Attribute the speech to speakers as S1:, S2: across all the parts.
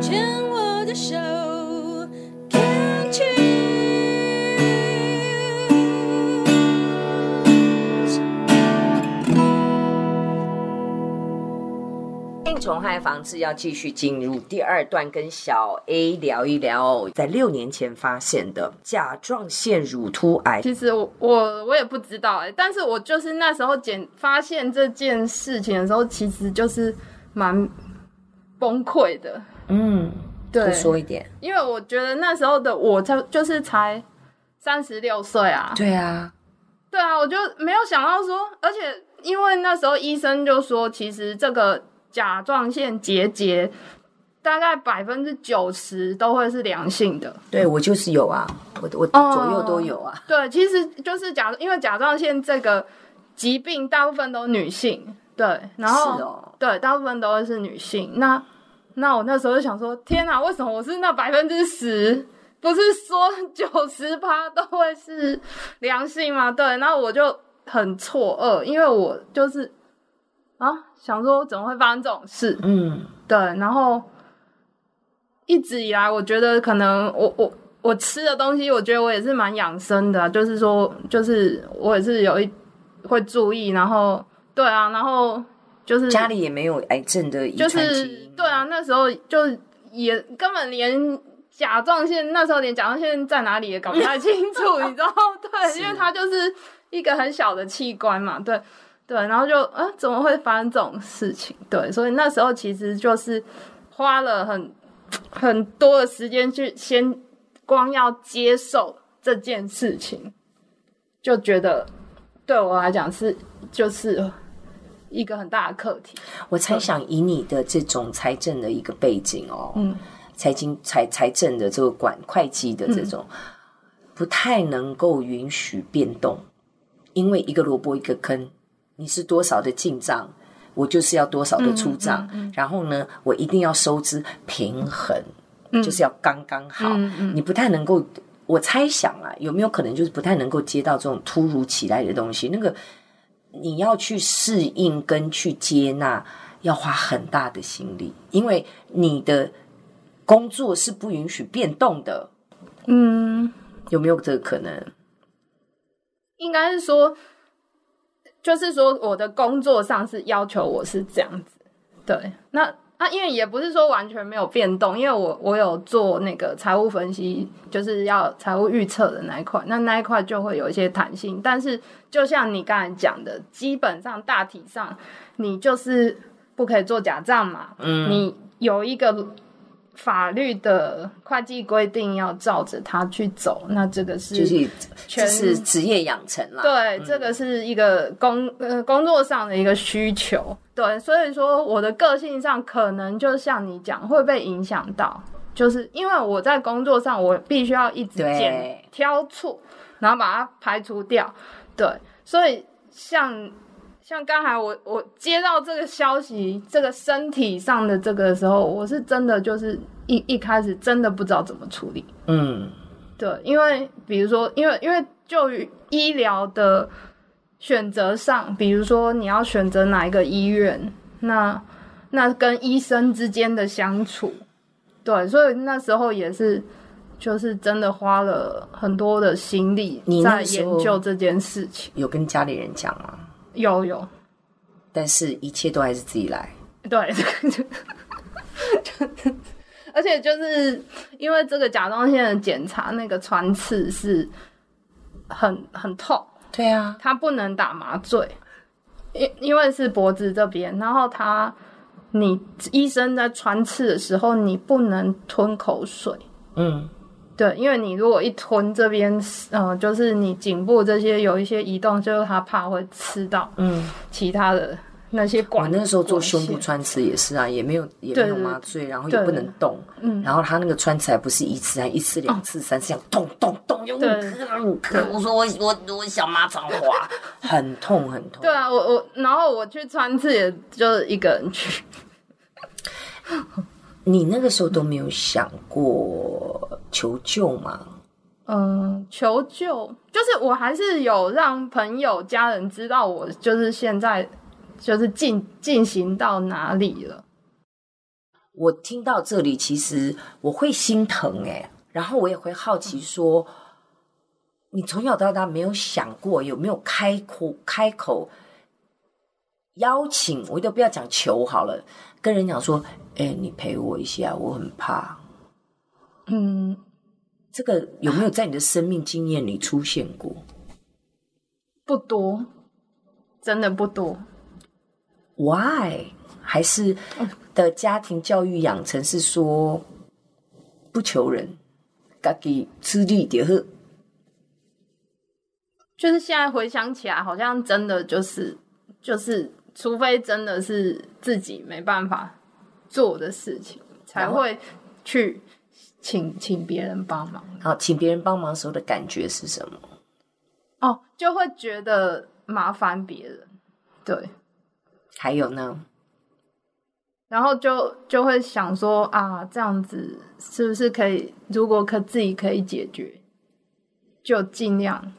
S1: 牵我的手，Can't you？
S2: 虫害防治要继续进入第二段，跟小 A 聊一聊，在六年前发现的甲状腺乳突癌。
S3: 其实我我我也不知道哎、欸，但是我就是那时候检发现这件事情的时候，其实就是蛮崩溃的。
S2: 嗯，
S3: 对，
S2: 多说一点，
S3: 因为我觉得那时候的我才就是才三十六岁啊。
S2: 对啊，
S3: 对啊，我就没有想到说，而且因为那时候医生就说，其实这个。甲状腺结节大概百分之九十都会是良性的，
S2: 对我就是有啊，我我左右都有啊。
S3: 哦、对，其实就是甲，因为甲状腺这个疾病大部分都女性，对，然后
S2: 是哦，
S3: 对，大部分都会是女性。那那我那时候就想说，天哪，为什么我是那百分之十？不是说 九十趴都会是良性吗？对，然后我就很错愕，因为我就是。啊，想说怎么会发生这种事？
S2: 嗯，
S3: 对，然后一直以来，我觉得可能我我我吃的东西，我觉得我也是蛮养生的，就是说，就是我也是有一会注意，然后对啊，然后就是
S2: 家里也没有癌症的遗传基因，
S3: 就是对啊，那时候就也根本连甲状腺那时候连甲状腺在哪里也搞不太清楚，你知道？对，因为它就是一个很小的器官嘛，对。对，然后就啊，怎么会发生这种事情？对，所以那时候其实就是花了很很多的时间去先光要接受这件事情，就觉得对我来讲是就是一个很大的课题。
S2: 我猜想以你的这种财政的一个背景哦，嗯，财经财财政的这个管会计的这种，嗯，不太能够允许变动，因为一个萝卜一个坑。你是多少的进账，我就是要多少的出账，嗯嗯嗯、然后呢，我一定要收支平衡，嗯、就是要刚刚好。你不太能够，我猜想啊，有没有可能就是不太能够接到这种突如其来的东西？那个你要去适应跟去接纳，要花很大的心力，因为你的工作是不允许变动的。
S3: 嗯，
S2: 有没有这个可能？
S3: 应该是说。就是说，我的工作上是要求我是这样子，对。那那因为也不是说完全没有变动，因为我我有做那个财务分析，就是要财务预测的那一块，那那一块就会有一些弹性。但是就像你刚才讲的，基本上大体上你就是不可以做假账嘛，嗯，你有一个。法律的会计规定要照着它去走，那这个是
S2: 就是
S3: 全
S2: 是职业养成啦。
S3: 对，
S2: 嗯、
S3: 这个是一个工呃工作上的一个需求。对，所以说我的个性上可能就像你讲会被影响到，就是因为我在工作上我必须要一直
S2: 检
S3: 挑错，然后把它排除掉。对，所以像。像刚才我我接到这个消息，这个身体上的这个的时候，我是真的就是一一开始真的不知道怎么处理。
S2: 嗯，
S3: 对，因为比如说，因为因为就于医疗的选择上，比如说你要选择哪一个医院，那那跟医生之间的相处，对，所以那时候也是就是真的花了很多的心力在研究这件事情。
S2: 有跟家里人讲吗？
S3: 有有，
S2: 但是一切都还是自己来。
S3: 对，而且就是因为这个甲状腺的检查，那个穿刺是很很痛。
S2: 对啊，
S3: 他不能打麻醉，因因为是脖子这边，然后他你医生在穿刺的时候，你不能吞口水。嗯。对，因为你如果一吞这边，嗯、呃，就是你颈部这些有一些移动，就是他怕会吃到，嗯，其他的那些管。
S2: 我那时候做胸部穿刺也是啊，也没有也没有麻醉，然后也不能动，嗯，然后他那个穿刺还不是一次，还一次两次三次，这样咚咚咚，又五颗，我说我我我小马长滑，很痛很痛。
S3: 对啊，我我然后我去穿刺，也就是一个人去。
S2: 你那个时候都没有想过求救吗？
S3: 嗯，求救就是我还是有让朋友、家人知道我就是现在就是进进行到哪里了。
S2: 我听到这里，其实我会心疼哎，然后我也会好奇说，嗯、你从小到大没有想过有没有开口开口邀请？我都不要讲求好了，跟人讲说，哎，你陪我一下，我很怕。嗯，这个有没有在你的生命经验里出现过？
S3: 不多，真的不多。
S2: Why？还是的家庭教育养成是说不求人，自己吃力点喝。
S3: 就是现在回想起来，好像真的就是就是，除非真的是自己没办法做的事情，才会去请请别人帮忙。
S2: 好，请别人帮忙时候的感觉是什么？
S3: 哦，就会觉得麻烦别人。对，
S2: 还有呢？
S3: 然后就就会想说啊，这样子是不是可以？如果可自己可以解决，就尽量。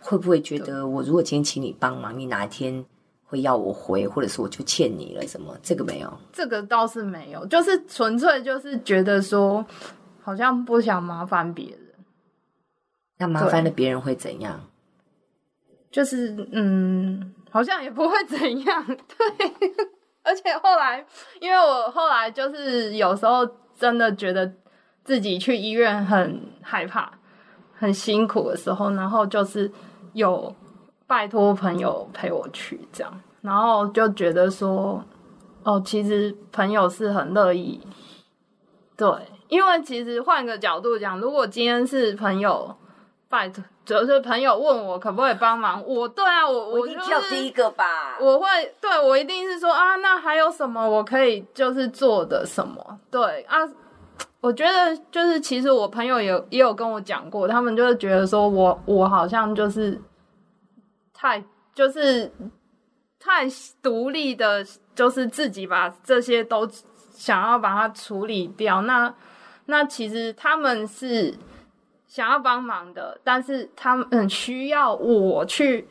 S2: 会不会觉得我如果今天请你帮忙，你哪一天会要我回，或者是我就欠你了什么？这个没有，
S3: 这个倒是没有，就是纯粹就是觉得说，好像不想麻烦别人。
S2: 那麻烦了别人会怎样？
S3: 就是嗯，好像也不会怎样，对。而且后来，因为我后来就是有时候真的觉得自己去医院很害怕、很辛苦的时候，然后就是有拜托朋友陪我去这样，然后就觉得说，哦，其实朋友是很乐意。对，因为其实换个角度讲，如果今天是朋友拜托。就是朋友问我可不可以帮忙，我对啊，我我就
S2: 跳第一个吧。
S3: 我会对我一定是说啊，那还有什么我可以就是做的什么？对啊，我觉得就是其实我朋友也有也有跟我讲过，他们就是觉得说我我好像就是太就是太独立的，就是自己把这些都想要把它处理掉。那那其实他们是。想要帮忙的，但是他们需要我去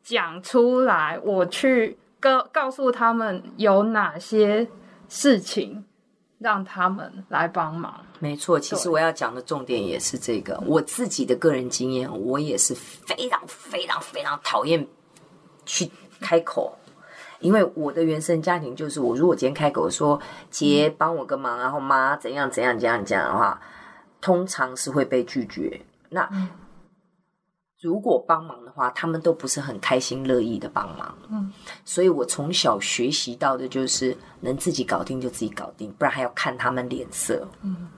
S3: 讲出来，我去告告诉他们有哪些事情，让他们来帮忙。
S2: 没错，其实我要讲的重点也是这个。我自己的个人经验，我也是非常非常非常讨厌去开口，因为我的原生家庭就是，我如果今天开口说姐帮我个忙，然后妈怎样怎样怎样这样的话。通常是会被拒绝。那如果帮忙的话，他们都不是很开心乐意的帮忙。嗯，所以我从小学习到的就是能自己搞定就自己搞定，不然还要看他们脸色。嗯，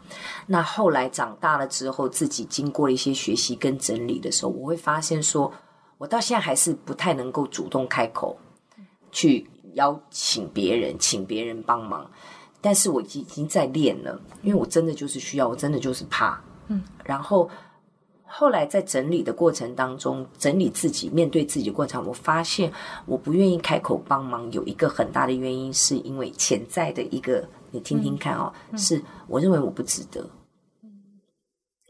S2: 那后来长大了之后，自己经过了一些学习跟整理的时候，我会发现说，我到现在还是不太能够主动开口去邀请别人，请别人帮忙。但是我已经在练了，因为我真的就是需要，我真的就是怕。嗯，然后后来在整理的过程当中，整理自己、面对自己的过程，我发现我不愿意开口帮忙，有一个很大的原因，是因为潜在的一个，你听听看哦，嗯，是我认为我不值得。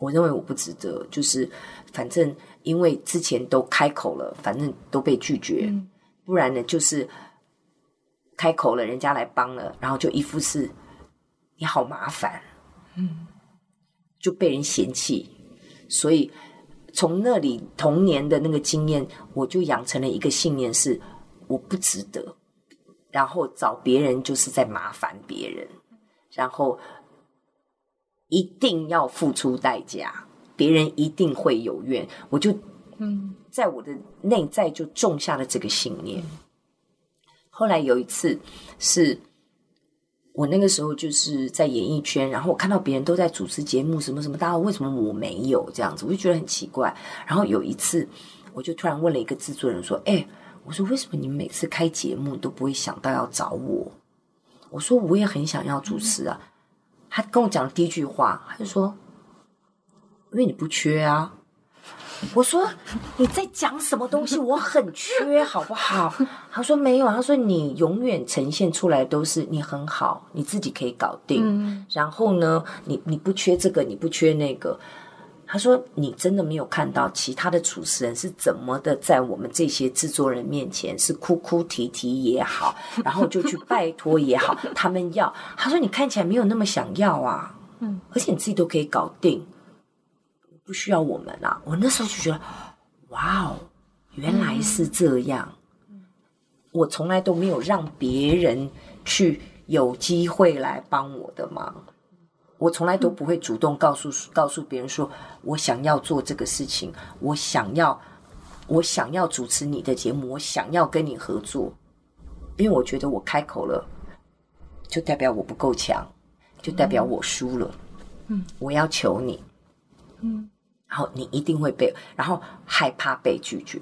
S2: 我认为我不值得，就是反正因为之前都开口了，反正都被拒绝，嗯，不然呢就是。开口了，人家来帮了，然后就一副是你好麻烦，嗯，就被人嫌弃。所以从那里童年的那个经验，我就养成了一个信念是我不值得，然后找别人就是在麻烦别人，然后一定要付出代价，别人一定会有怨，我就嗯，在我的内在就种下了这个信念。后来有一次，是我那个时候就是在演艺圈，然后我看到别人都在主持节目，什么什么，大家为什么我没有这样子，我就觉得很奇怪。然后有一次，我就突然问了一个制作人说：“哎，我说为什么你们每次开节目都不会想到要找我？”我说：“我也很想要主持啊。”他跟我讲的第一句话，他就说：“因为你不缺啊。”我说你在讲什么东西？我很缺，好不好？他说没有，他说你永远呈现出来都是你很好，你自己可以搞定。嗯、然后呢，你你不缺这个，你不缺那个。他说：“你真的没有看到其他的主持人是怎么的，在我们这些制作人面前是哭哭啼啼也好，然后就去拜托也好，他们要。他说你看起来没有那么想要啊，嗯，而且你自己都可以搞定，不需要我们啊。我那时候就觉得，哇哦，原来是这样。我从来都没有让别人去有机会来帮我的忙。”我从来都不会主动告诉告诉别人说，我想要做这个事情，我想要，我想要主持你的节目，我想要跟你合作，因为我觉得我开口了，就代表我不够强，就代表我输了。嗯，我要求你，嗯，然后你一定会被，然后害怕被拒绝。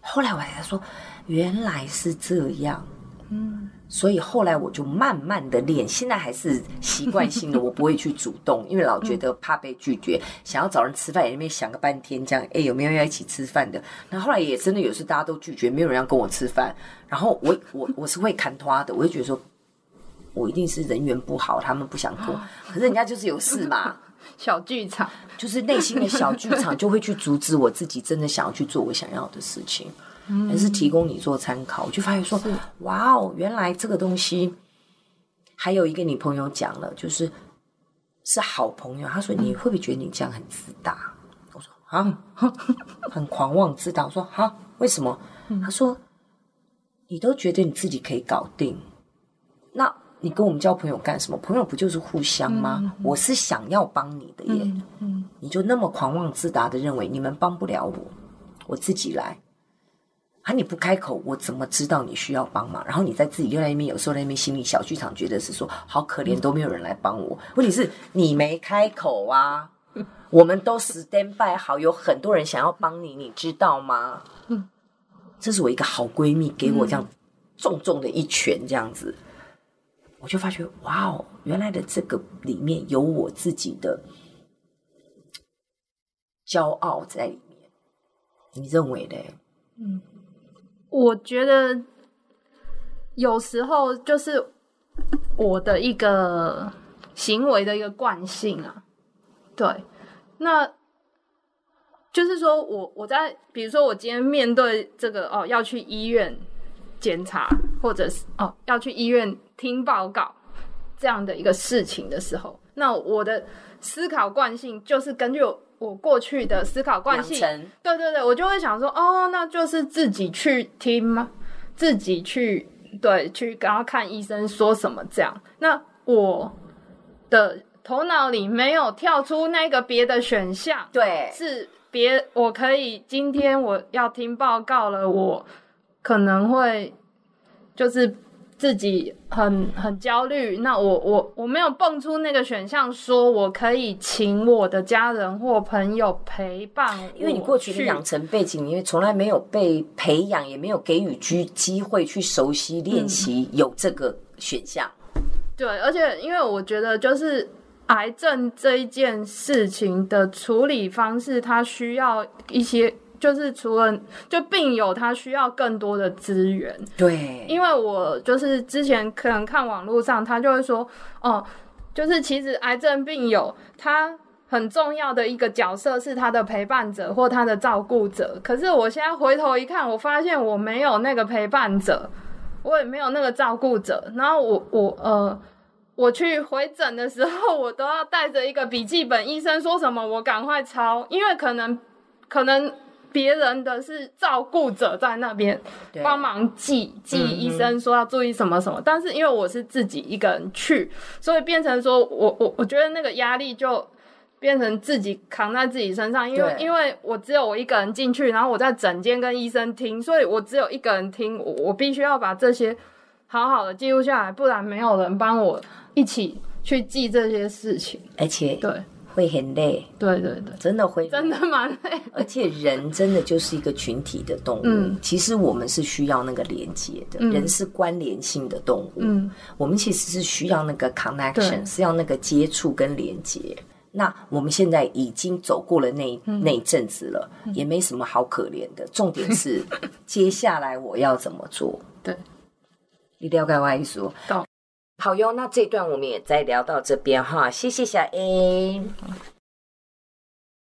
S2: 后来我才说，原来是这样，嗯。所以后来我就慢慢的练，现在还是习惯性的，我不会去主动，因为老觉得怕被拒绝，想要找人吃饭，也那边想个半天，这样，哎，有没有要一起吃饭的？那后，后来也真的有时大家都拒绝，没有人要跟我吃饭，然后我我我是会看他的，我就觉得说，我一定是人缘不好，他们不想做，可是人家就是有事嘛，
S3: 小剧场，
S2: 就是内心的小剧场，就会去阻止我自己真的想要去做我想要的事情。还是提供你做参考，我就发现说，哇哦，原来这个东西还有一个女朋友讲了，就是是好朋友。他说，你会不会觉得你这样很自大？我说啊，很狂妄自大。我说啊，为什么？他说你都觉得你自己可以搞定，那你跟我们交朋友干什么？朋友不就是互相吗？我是想要帮你的耶，你就那么狂妄自大的认为你们帮不了我，我自己来。啊！你不开口，我怎么知道你需要帮忙？然后你在自己另外一边，有时候在那边心里小剧场，觉得是说好可怜，都没有人来帮我。问题是你没开口啊！我们都 stand by 好，有很多人想要帮你，你知道吗？这是我一个好闺蜜给我这样重重的一拳，这样子，我就发觉哇哦，原来的这个里面有我自己的骄傲在里面。你认为呢？嗯。
S3: 我觉得有时候就是我的一个行为的一个惯性啊，对，那就是说我我在比如说我今天面对这个哦要去医院检查，或者是哦要去医院听报告这样的一个事情的时候，那我的思考惯性就是根据我。过去的思考惯性，对对对，我就会想说，哦，那就是自己去听吗？自己去对去，然后看医生说什么这样。那我的头脑里没有跳出那个别的选项，
S2: 对，
S3: 是别，我可以今天我要听报告了，我可能会就是。自己很很焦虑，那我我我没有蹦出那个选项，说我可以请我的家人或朋友陪伴，
S2: 因为你过去的养成背景，因为从来没有被培养，也没有给予机机会去熟悉练习有这个选项。
S3: 嗯。对，而且因为我觉得，就是癌症这一件事情的处理方式，它需要一些。就是除了就病友，他需要更多的资源。
S2: 对，
S3: 因为我就是之前可能看网络上，他就会说，哦，就是其实癌症病友他很重要的一个角色是他的陪伴者或他的照顾者。可是我现在回头一看，我发现我没有那个陪伴者，我也没有那个照顾者。然后我我呃，我去回诊的时候，我都要带着一个笔记本，医生说什么我赶快抄，因为可能可能。别人的是照顾者在那边帮忙记记医生说要注意什么什么，但是因为我是自己一个人去，所以变成说我我我觉得那个压力就变成自己扛在自己身上，因为因为我只有我一个人进去，然后我在整间跟医生听，所以我只有一个人听，我我必须要把这些好好的记录下来，不然没有人帮我一起去记这些事情，
S2: 而且对。会很累，
S3: 对对对，
S2: 真的会，
S3: 真的蛮累。
S2: 而且人真的就是一个群体的动物，嗯，其实我们是需要那个连接的，嗯，人是关联性的动物，嗯，我们其实是需要那个 connection，是要那个接触跟连接。那我们现在已经走过了那那一阵子了，嗯，也没什么好可怜的。重点是 接下来我要怎么做？
S3: 对，
S2: 你了解我意思？好哟，那这段我们也再聊到这边哈，谢谢小 A。